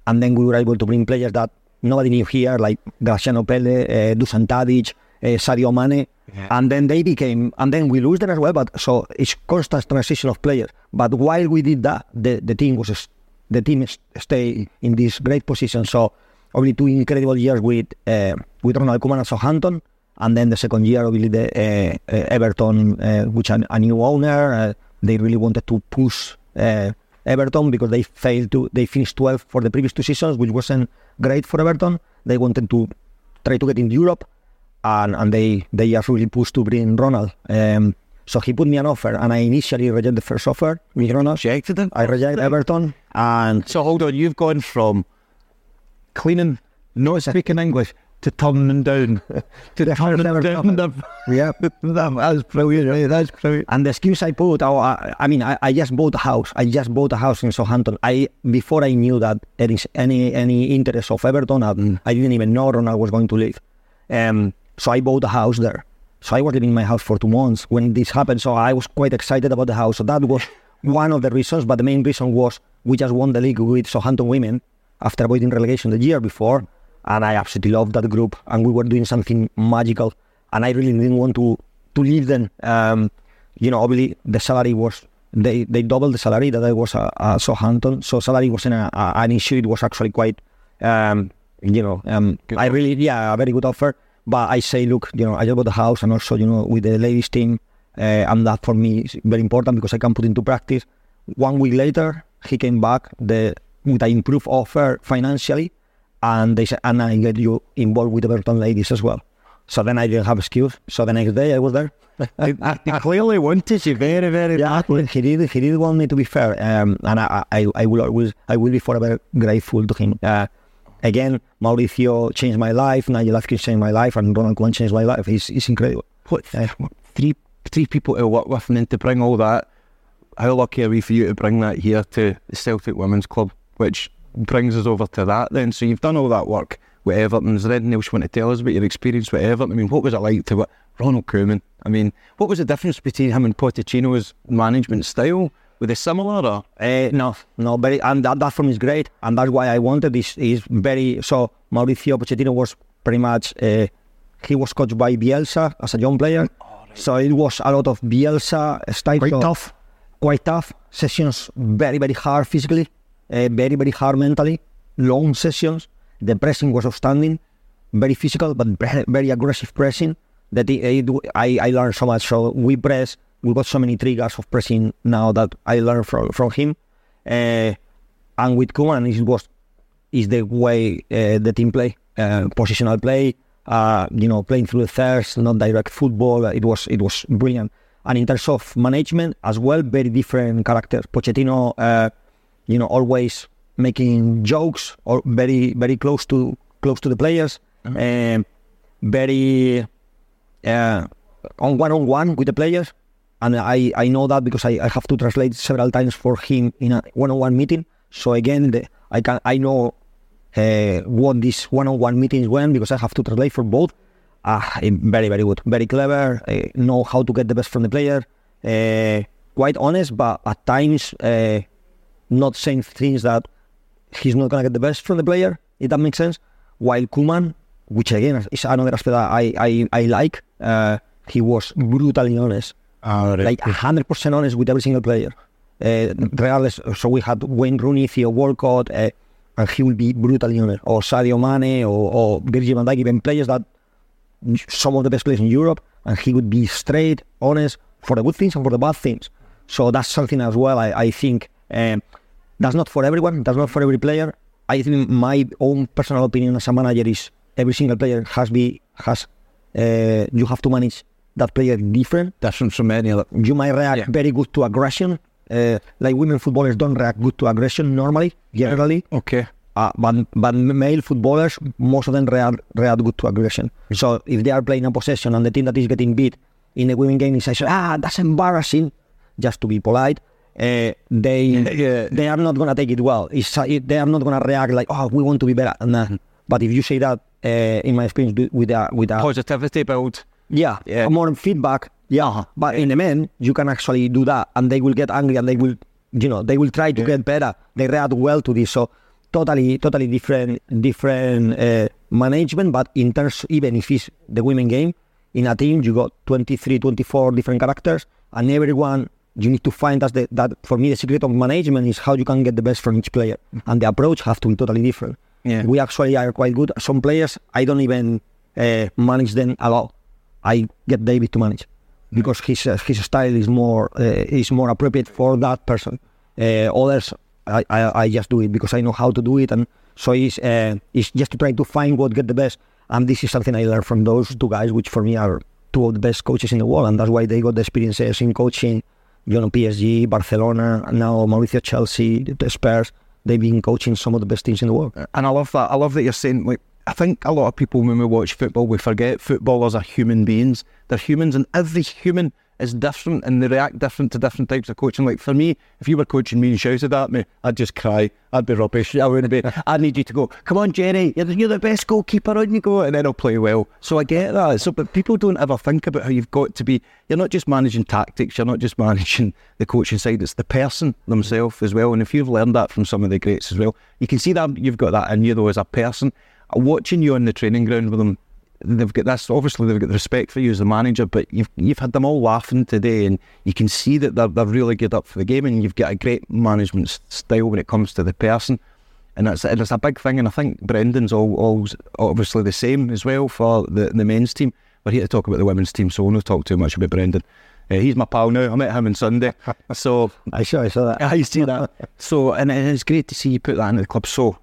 and then we were able to bring players that nobody knew here, like Graziano Pelle, uh, Dusan Tadic, uh, Sadio Mane, and then they became, and then we lose them as well. But so it's constant transition of players. But while we did that, the, the team was the team stay in this great position. So only two incredible years with uh, with Ronald Koeman at Southampton, and then the second year obviously the uh, uh, Everton, uh, which a, a new owner, uh, they really wanted to push uh, Everton because they failed to they finished 12th for the previous two seasons, which wasn't great for Everton. They wanted to try to get in Europe, and and they they just really pushed to bring Ronald. Um, so he put me an offer, and I initially rejected the first offer with Ronald. Rejected it? I rejected Everton, and So hold on, you've gone from cleaning, not speaking English, to turning down, to The first turning ever down. offer. The, yeah. that's brilliant, right? That's brilliant. And the excuse I put, oh, I, I mean, I, I just bought a house. I just bought a house in Southampton. I before I knew that there is any any interest of Everton, I, I didn't even know Ronald was going to leave. Um, so I bought a house there. So I was living in my house for two months when this happened. So I was quite excited about the house. So that was one of the reasons. But the main reason was we just won the league with Southampton women after avoiding relegation the year before, and I absolutely loved that group. And we were doing something magical. And I really didn't want to to leave them. Um, you know, obviously the salary was they they doubled the salary that I was at uh, Southampton. So salary wasn't a, a, an issue. It was actually quite, um, you know, um, I really yeah a very good offer. But I say, look, you know, I just bought the house, and also you know with the ladies team, uh, and that for me is very important because I can put into practice. One week later, he came back the with I improve offer financially, and they said, and I get you involved with the Everton ladies as well. So then I didn't have excuse. So the next day I was there. He clearly wanted you very, very Yeah, badly. he did. He did want me to be fair, um, and I, I, I will always, I will be forever grateful to him. Uh, again, Mauricio changed my life. Nigel Adkins changed my life, and Ronald Koeman changed my life. He's, he's incredible. What, what, three three people to work with and then to bring all that. How lucky are we for you to bring that here to the Celtic Women's Club, which brings us over to that then. So you've done all that work with Everton. Is there anything else you want to tell us about your experience with Everton? I mean, what was it like to work Ronald Koeman? I mean, what was the difference between him and Pochettino's management style? Were they similar or? Uh, no, no, very, and that, that for me is great, and that's why I wanted this. Is very so. Mauricio Pochettino was pretty much uh, he was coached by Bielsa as a young player, so it was a lot of Bielsa style. Quite so tough. quite tough sessions, very very hard physically, very very hard mentally, long sessions. The pressing was outstanding, very physical but very, aggressive pressing. That it, it, I I learned so much. So we press, we got so many triggers of pressing now that I learned from from him. Uh, and with Koeman, it was is the way uh, the team play, uh, positional play. Uh, you know, playing through the thirds, not direct football. It was it was brilliant. And in terms of management as well, very different characters. Pochettino, you know, always making jokes or very very close to close to the players. Um, very uh, on one on one with the players. And I, I know that because I, I have to translate several times for him in a one on one meeting. So again, the, I can I know uh, what these one on one meetings went because I have to translate for both. Ah, eh, very very good, very clever. Uh, know how to get the best from the player. Uh, quite honest, but at times uh, not saying things that he's not gonna get the best from the player. If that makes sense. While Koeman, which again is another aspect that I I, I like, uh, he was brutally honest like hundred percent honest with every single player. Uh, regardless, so we had Wayne Rooney, Theo Walcott, uh, and he will be brutally honest, or Sadio Mane, or, or Virgil van Dijk, even players that some of the best players in Europe, and he would be straight, honest for the good things and for the bad things. So that's something as well. I, I think um, that's not for everyone. That's not for every player. I think my own personal opinion as a manager is every single player has be has uh, you have to manage that player different Different from any other. you might react Yeah. very good to aggression. Uh, like women footballers don't react good to aggression normally, generally. Okay. Uh, but but male footballers, most of them react, react good to aggression. So if they are playing a possession and the team that is getting beat in the women game is says, ah, that's embarrassing, just to be polite. Uh, they Yeah. they are not gonna take it well. It's, uh, it, they are not gonna react like, oh, we want to be better. Nah. But if you say that, uh, in my experience, with a with a Positivity build. yeah, Yeah. more feedback. Yeah, but in the men, you can actually do that, and they will get angry, and they will, you know, they will try to get better. They react well to this, so totally, totally different, different uh, management. But in terms, even if it's the women game, in a team you got 23, 24 different characters, and everyone you need to find that's the, that for me the secret of management is how you can get the best from each player, and the approach have to be totally different. Yeah. We actually are quite good. Some players I don't even uh, manage them at all. I get David to manage because his uh, his style is more uh, is more appropriate for that person. Uh, others, I, I I just do it because I know how to do it, and so it's uh, it's just to try to find what get the best. And this is something I learned from those two guys, which for me are two of the best coaches in the world, and that's why they got the experiences in coaching. You know, PSG, Barcelona, now Mauricio, Chelsea, the Spurs. They've been coaching some of the best teams in the world. And I love that. I love that you're saying like I think a lot of people when we watch football we forget footballers are human beings. They're humans and every human is different and they react different to different types of coaching. Like for me, if you were coaching me and shouted at me, I'd just cry. I'd be rubbish. I wouldn't be I need you to go, Come on Jerry, you're the, you're the best goalkeeper on you go and then I'll play well. So I get that. So but people don't ever think about how you've got to be you're not just managing tactics, you're not just managing the coaching side, it's the person themselves as well. And if you've learned that from some of the greats as well, you can see that you've got that in you though as a person. Watching you on the training ground with them, they've got this. Obviously, they've got the respect for you as the manager, but you've you've had them all laughing today, and you can see that they're they're really good up for the game, and you've got a great management style when it comes to the person, and that's and it's a big thing. And I think Brendan's all, all obviously the same as well for the the men's team. We're here to talk about the women's team, so we'll not talk too much about Brendan. Uh, he's my pal now. I met him on Sunday, so I saw, I saw that. I see that. So, and it's great to see you put that into the club. So,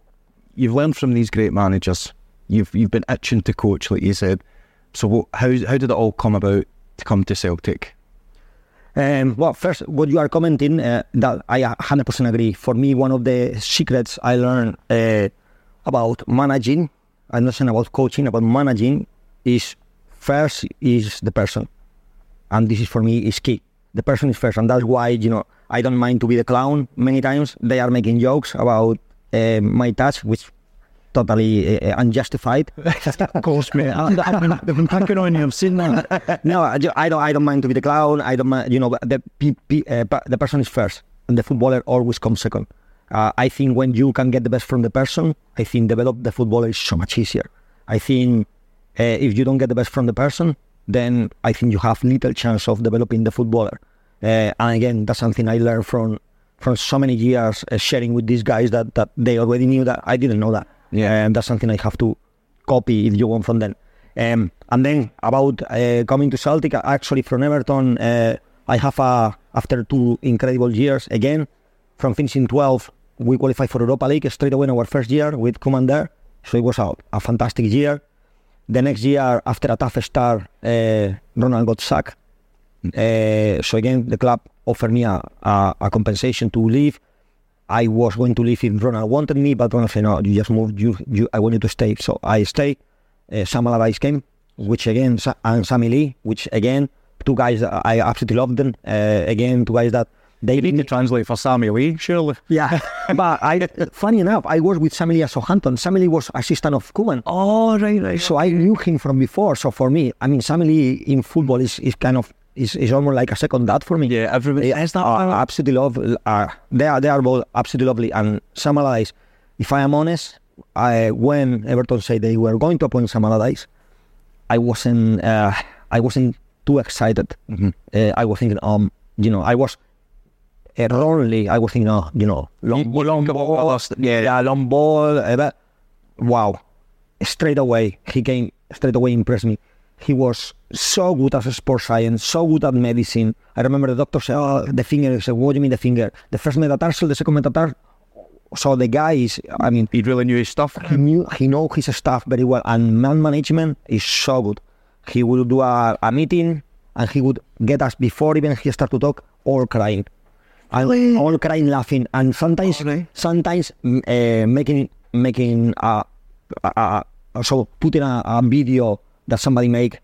you've learned from these great managers. You've you've been itching to coach, like you said. So, what, how how did it all come about to come to Celtic? Um, well, first, what you are commenting, uh, that I 100% agree. For me, one of the secrets I learned uh, about managing, I'm not saying about coaching, about managing, is first is the person, and this is for me is key. The person is first, and that's why you know I don't mind to be the clown. Many times they are making jokes about uh, my touch, which totally uh, unjustified. Of course, mate. I, I, I've been picking on. I've seen that. no, I, I don't. I don't mind to be the clown. I don't mind. You know, the uh, the person is first. and the footballer always comes second. Uh, I think when you can get the best from the person, I think develop the footballer is so much easier. I think uh, if you don't get the best from the person, then I think you have little chance of developing the footballer. Uh, and again, that's something I learned from from so many years uh, sharing with these guys that, that they already knew that I didn't know that. Yeah, and that's something I have to copy if you want from them. Um, and then about uh, coming to Celtic, actually from Everton, uh, I have a after two incredible years again from finishing 12 we qualified for Europa League straight away in our first year with Koeman there. So it was a, a fantastic year. The next year, after a tough start, uh, Ronald got sacked. Uh, so again, the club offered me a, a, a, compensation to leave. I was going to leave if Ronald wanted me, but Ronald said, no, you just moved. You, you, I want you to stay. So I stayed. Uh, Sam Allardyce came, which again, and Sammy Lee, which again, two guys I absolutely loved them. Uh, again, two guys that they you need to translate for Sammy Lee, surely. Yeah, but I, funny enough, I worked with Sammy Lee at Southampton. Sammy Lee was assistant of Koeman. Oh, right, right. So I knew him from before. So for me, I mean, Sammy Lee in football is, is kind of is, is almost like a second dad for me. Yeah, everybody is that. Uh, absolutely love. Uh, they are they are both absolutely lovely. And Sam Allardyce, if I am honest, I when Everton said they were going to appoint Sam Allardyce, I wasn't uh, I wasn't too excited. Mm-hmm. Uh, I was thinking, um, you know, I was erroneously, I was thinking, oh, you know, long, long ball, yeah, yeah, long ball. Uh, wow, straight away he came, straight away impressed me. He was so good at sports science, so good at medicine. I remember the doctor said, "Oh, the finger." He said, "What do you mean the finger? The first metatarsal, the second metatarsal." So the guy is, I mean, he really knew his stuff. He knew, he know his stuff very well, and man management is so good. He would do a, a meeting, and he would get us before even he start to talk, all crying. I all crying, laughing, and sometimes, okay. sometimes uh, making making a, a, a, so putting a, a, video that somebody make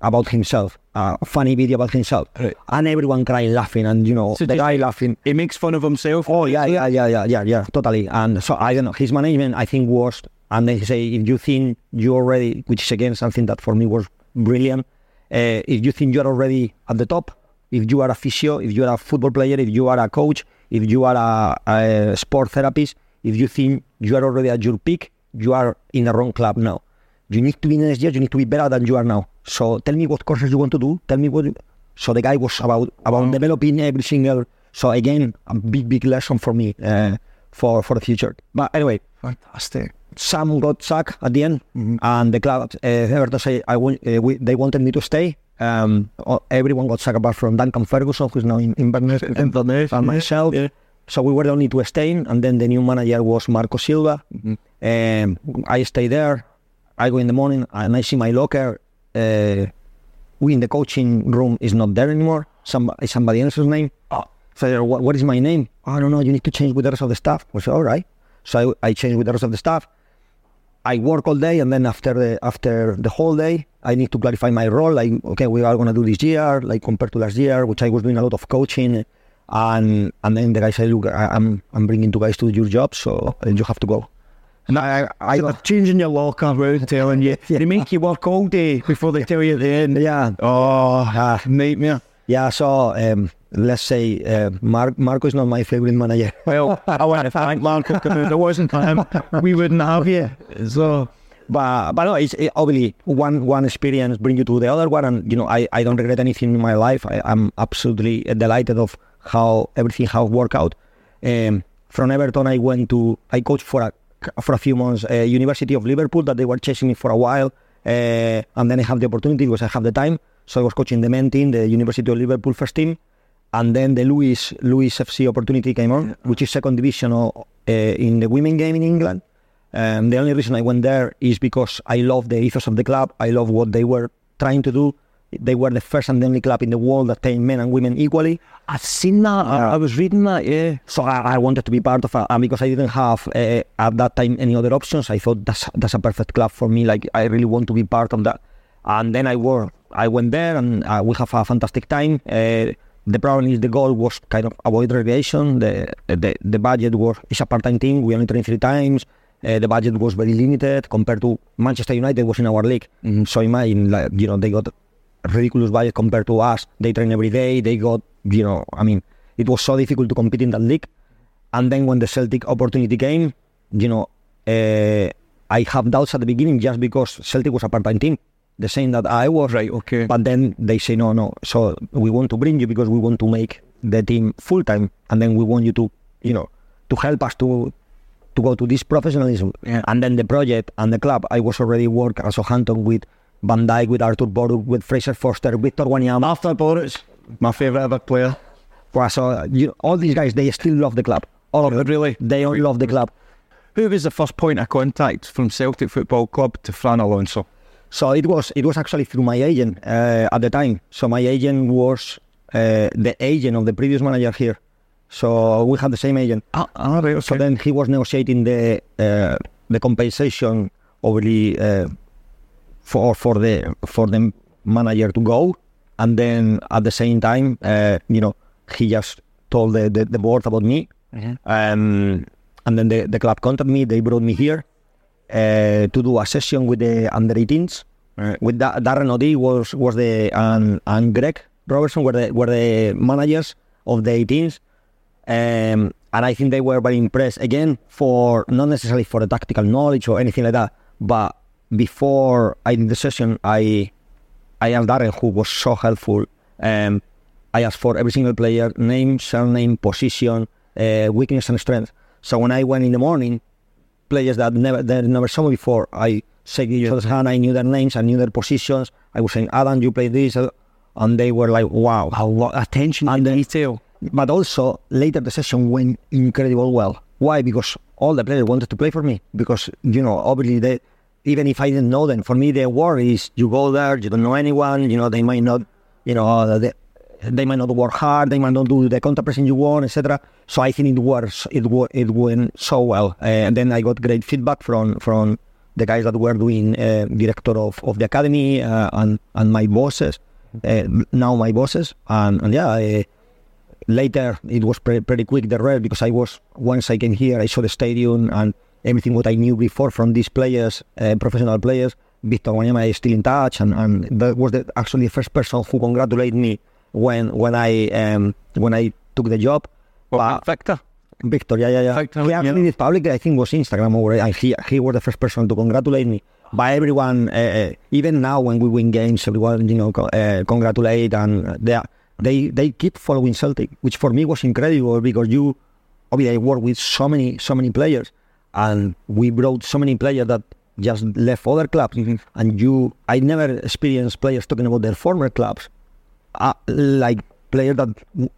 about himself, a funny video about himself, right. and everyone crying, laughing, and you know so the guy laughing. He makes fun of himself. Oh yeah, yeah, yeah, yeah, yeah, yeah, totally. And so I don't know. His management, I think, was, and they say if you think you're already, which is again something that for me was brilliant. Uh, if you think you're already at the top, if you are a physio, if you are a football player, if you are a coach, if you are a, a sport therapist, if you think you are already at your peak, you are in the wrong club now. You need to be next year, you need to be better than you are now. So tell me what courses you want to do. Tell me what. You... So the guy was about about developing every single. So again, a big big lesson for me uh, for for the future. But anyway, fantastic. Sam got sacked at the end, mm-hmm. and the club uh, Everton say I want, uh, we, they wanted me to stay. Um, everyone got sacked apart from Duncan Ferguson, who's now in Inverness, Inverness and myself. Yeah. So we were the only two staying, and then the new manager was Marco Silva. Mm-hmm. Um, I stayed there. I go in the morning and I see my locker. Uh, we in the coaching room is not there anymore. Some somebody else's name. Oh. So what, what is my name? Oh, I don't know. You need to change with the rest of the staff. I said, all right. So I, I with the rest of the staff. I work all day, and then after the after the whole day, I need to clarify my role. Like, okay, we are going to do this year, like compared to last year, which I was doing a lot of coaching, and and then the guy said, look, I, am I'm bringing two guys to your job, so you have to go. And I, I so, changing your locker round, telling you, yeah. they make you work all day before they tell you the end. Yeah. Oh, ah, nightmare. Yeah, so um, let's say uh, Mar- Marco is not my favorite manager. Well, I want to thank Marco because if it wasn't for him, we wouldn't have you. So, but but no, it's it, obviously one one experience bring you to the other one, and you know I, I don't regret anything in my life. I, am absolutely delighted of how everything has worked out. Um, from Everton, I went to I coached for a for a few months uh, University of Liverpool that they were chasing me for a while, uh, and then I have the opportunity because I have the time. So I was coaching the men team, the University of Liverpool first team, and then the Lewes Lewes FC opportunity came on, yeah. which is second division uh, in the women game in England. Um, the only reason I went there is because I love the ethos of the club. I love what they were trying to do. They were the first and only club in the world that trained men and women equally. I've seen that. I, I, was reading that. Yeah. So I, I, wanted to be part of it, and because I didn't have uh, at that time any other options, I thought that's that's a perfect club for me. Like I really want to be part of that. And then I were I went there and uh, we have a fantastic time. Uh, the problem is the goal was kind of avoid relegation. The the, the budget was it's a part-time team. We only train three times. Uh, the budget was very limited compared to Manchester United was in our league. Mm-hmm. So imagine, like, you know, they got ridiculous budget compared to us. They train every day. They got, you know, I mean, it was so difficult to compete in that league. And then when the Celtic opportunity came, you know, uh, I have doubts at the beginning just because Celtic was a part-time team, the same that I was. Right, okay. But then they say no, no. So we want to bring you because we want to make the team full time, and then we want you to, you know, to help us to to go to this professionalism. Yeah. And then the project and the club, I was already work as Southampton with Van Dijk, with Artur Boruc, with Fraser Forster, Victor Wanyama. Artur Boruc, my favourite ever player. Well, So you, all these guys, they still love the club. All of them. Really? They all love the club. Who was the first point of contact from Celtic Football Club to Fran Alonso? So it was it was actually through my agent uh, at the time. So my agent was uh, the agent of the previous manager here. So we had the same agent. Ah, ah right, okay. So then he was negotiating the uh, the compensation obviously uh, for for the for the manager to go, and then at the same time, uh, you know, he just told the, the, the board about me, um, and then the, the club contacted me. They brought me here uh, to do a session with the under 18s. Right. With da- Darren O'Dea was was the and and Greg Robertson were the were the managers of the 18s. Um, and I think they were very impressed again for not necessarily for the tactical knowledge or anything like that, but before I did the session, I I asked Darren, who was so helpful. Um, I asked for every single player name, surname, position, uh, weakness, and strength. So when I went in the morning, players that never that never saw me before, I said each other's hand. I knew their names, I knew their positions. I was saying, Adam, you play this, uh," and they were like, wow, A lot attention And then- detail. but also later the session went incredible well. Why? Because all the players wanted to play for me. Because you know, obviously they, even if I didn't know them, for me the worry is you go there, you don't know anyone. You know, they might not, you know, they, they might not work hard, they might not do the counter pressing you want, etc. So I think it works. It it went so well, uh, and then I got great feedback from from the guys that were doing uh, director of, of the academy uh, and and my bosses, uh, now my bosses, and, and yeah. Uh, later it was pre- pretty quick the rest because I was once I came here I saw the stadium and everything what I knew before from these players uh, professional players Victor Wanyama is still in touch and, and that was the, actually the first person who congratulated me when when I um, when I took the job Well, But- Victor. Victor, yeah, yeah, yeah. Victor, he actually yeah. did publicly. I think was Instagram or and he he was the first person to congratulate me. But everyone, uh, uh, even now when we win games, everyone you know uh, congratulate and they are- they they keep following Celtic, which for me was incredible because you obviously I work with so many so many players, and we brought so many players that just left other clubs, and you I never experienced players talking about their former clubs, uh, like player that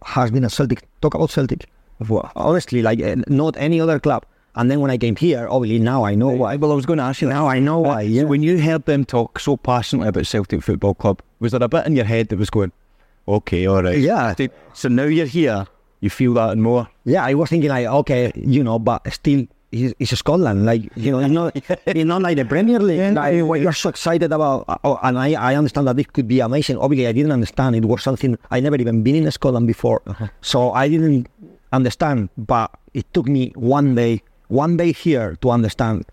has been a Celtic talk about Celtic. Well, honestly, like uh, not any other club. And then when I came here, obviously now I know why. Well, I was going to ask you that. Now I know why. So Yeah. when you heard them talk so passionately about Celtic Football Club, was there a bit in your head that was going, okay, all right. Yeah. So- So now you're here, you feel that and more. Yeah, I was thinking like, okay, you know, but still, it's, it's Scotland. Like, you know, it's not, it's not like the Premier League. like, what you're so excited about. Oh, and I, I understand that this could be amazing. Obviously, I didn't understand. It was something I never even been in Scotland before, uh-huh. so I didn't understand. But it took me one day, one day here to understand.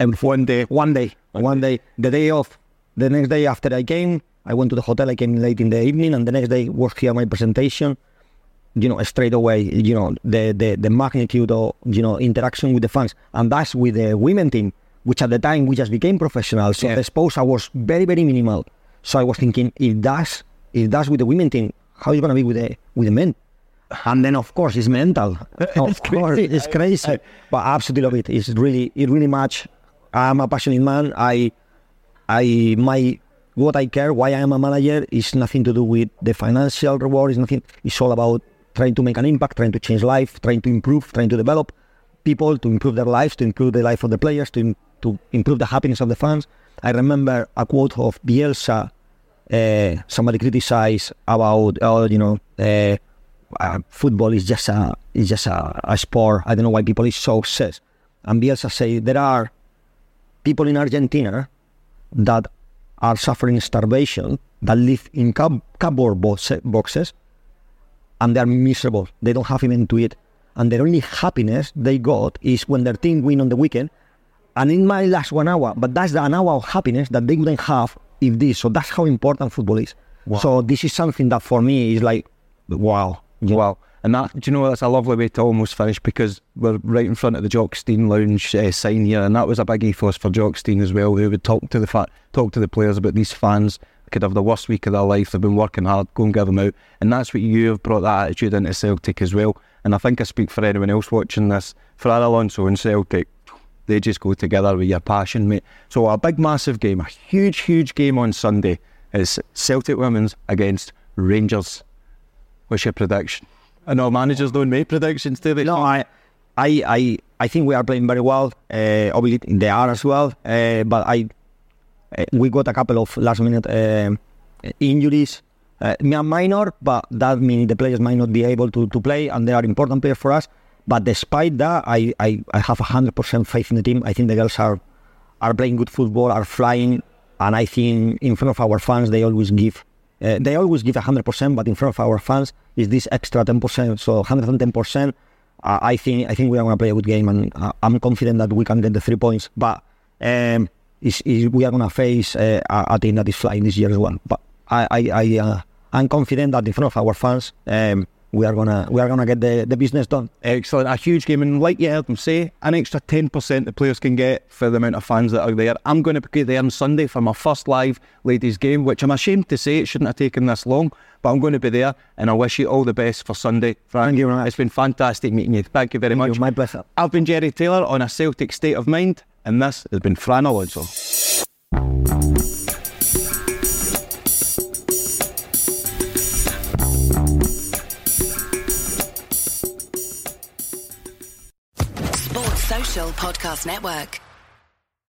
And one day, one day, one day, the day off. The next day after I came, I went to the hotel. I came late in the evening, and the next day was here my presentation you know, straight away, you know, the, the, the magnitude of, you know, interaction with the fans. And that's with the women team, which at the time we just became professional. So Yeah. the exposure was very, very minimal. So I was thinking, if that's, if that's with the women team, how is it going to be with the, with the men? And then, of course, it's mental. of course, it's crazy. But I absolutely love it. It's really, it really much. I'm a passionate man. I, I, my, what I care, why I am a manager, is nothing to do with the financial reward. It's nothing. It's all about trying to make an impact, trying to change life, trying to improve, trying to develop people, to improve their lives, to improve the life of the players, to to improve the happiness of the fans. I remember a quote of Bielsa. Uh, somebody criticized about, oh, you know, uh, uh, football is just a is just a, a sport. I don't know why people is so obsessed. And Bielsa say there are people in Argentina that are suffering starvation that live in cardboard boxes and they are miserable. They don't have even to eat. And the only happiness they got is when their team win on the weekend. And it might last one hour, but that's the an hour of happiness that they wouldn't have if this. So that's how important football is. So this is something that for me is like, wow. know. Wow. And that, do you know, that's a lovely way to almost finish because we're right in front of the Jock Stein Lounge uh, sign here, and that was a big ethos for Jock Stein as well. Who would talk to the fa- talk to the players about these fans could have the worst week of their life. They've been working hard, go and give them out, and that's what you have brought that attitude into Celtic as well. And I think I speak for anyone else watching this. Fran Alonso and Celtic, they just go together with your passion, mate. So a big, massive game, a huge, huge game on Sunday is Celtic Women's against Rangers. What's your prediction? I know managers don't make predictions, do they? No, I, I, I, I think we are playing very well. Uh, obviously, they are as well. Uh, but I, we got a couple of last minute uh, injuries. Uh, minor, but that means the players might not be able to, to play, and they are important players for us. But despite that, I, I, I have 100% faith in the team. I think the girls are are playing good football, are flying, and I think in front of our fans, they always give uh, they always give 100%, but in front of our fans is this extra 10%. So 110%. Uh, I think I think we are going to play a good game, and uh, I'm confident that we can get the three points. But um, is, is we are going to face uh, a team that is flying this year as well. But I I, I uh, I'm confident that in front of our fans. Um, we are gonna we are gonna get the, the business done. Excellent, a huge game, and like you heard them say, an extra ten percent the players can get for the amount of fans that are there. I'm going to be there on Sunday for my first live ladies game, which I'm ashamed to say it shouldn't have taken this long, but I'm going to be there, and I wish you all the best for Sunday. Frank, Thank you, It's been fantastic meeting you. Thank you very Thank much. You, my pleasure. I've been Jerry Taylor on a Celtic state of mind, and this has been Fran Alonso. Sports Social Podcast Network.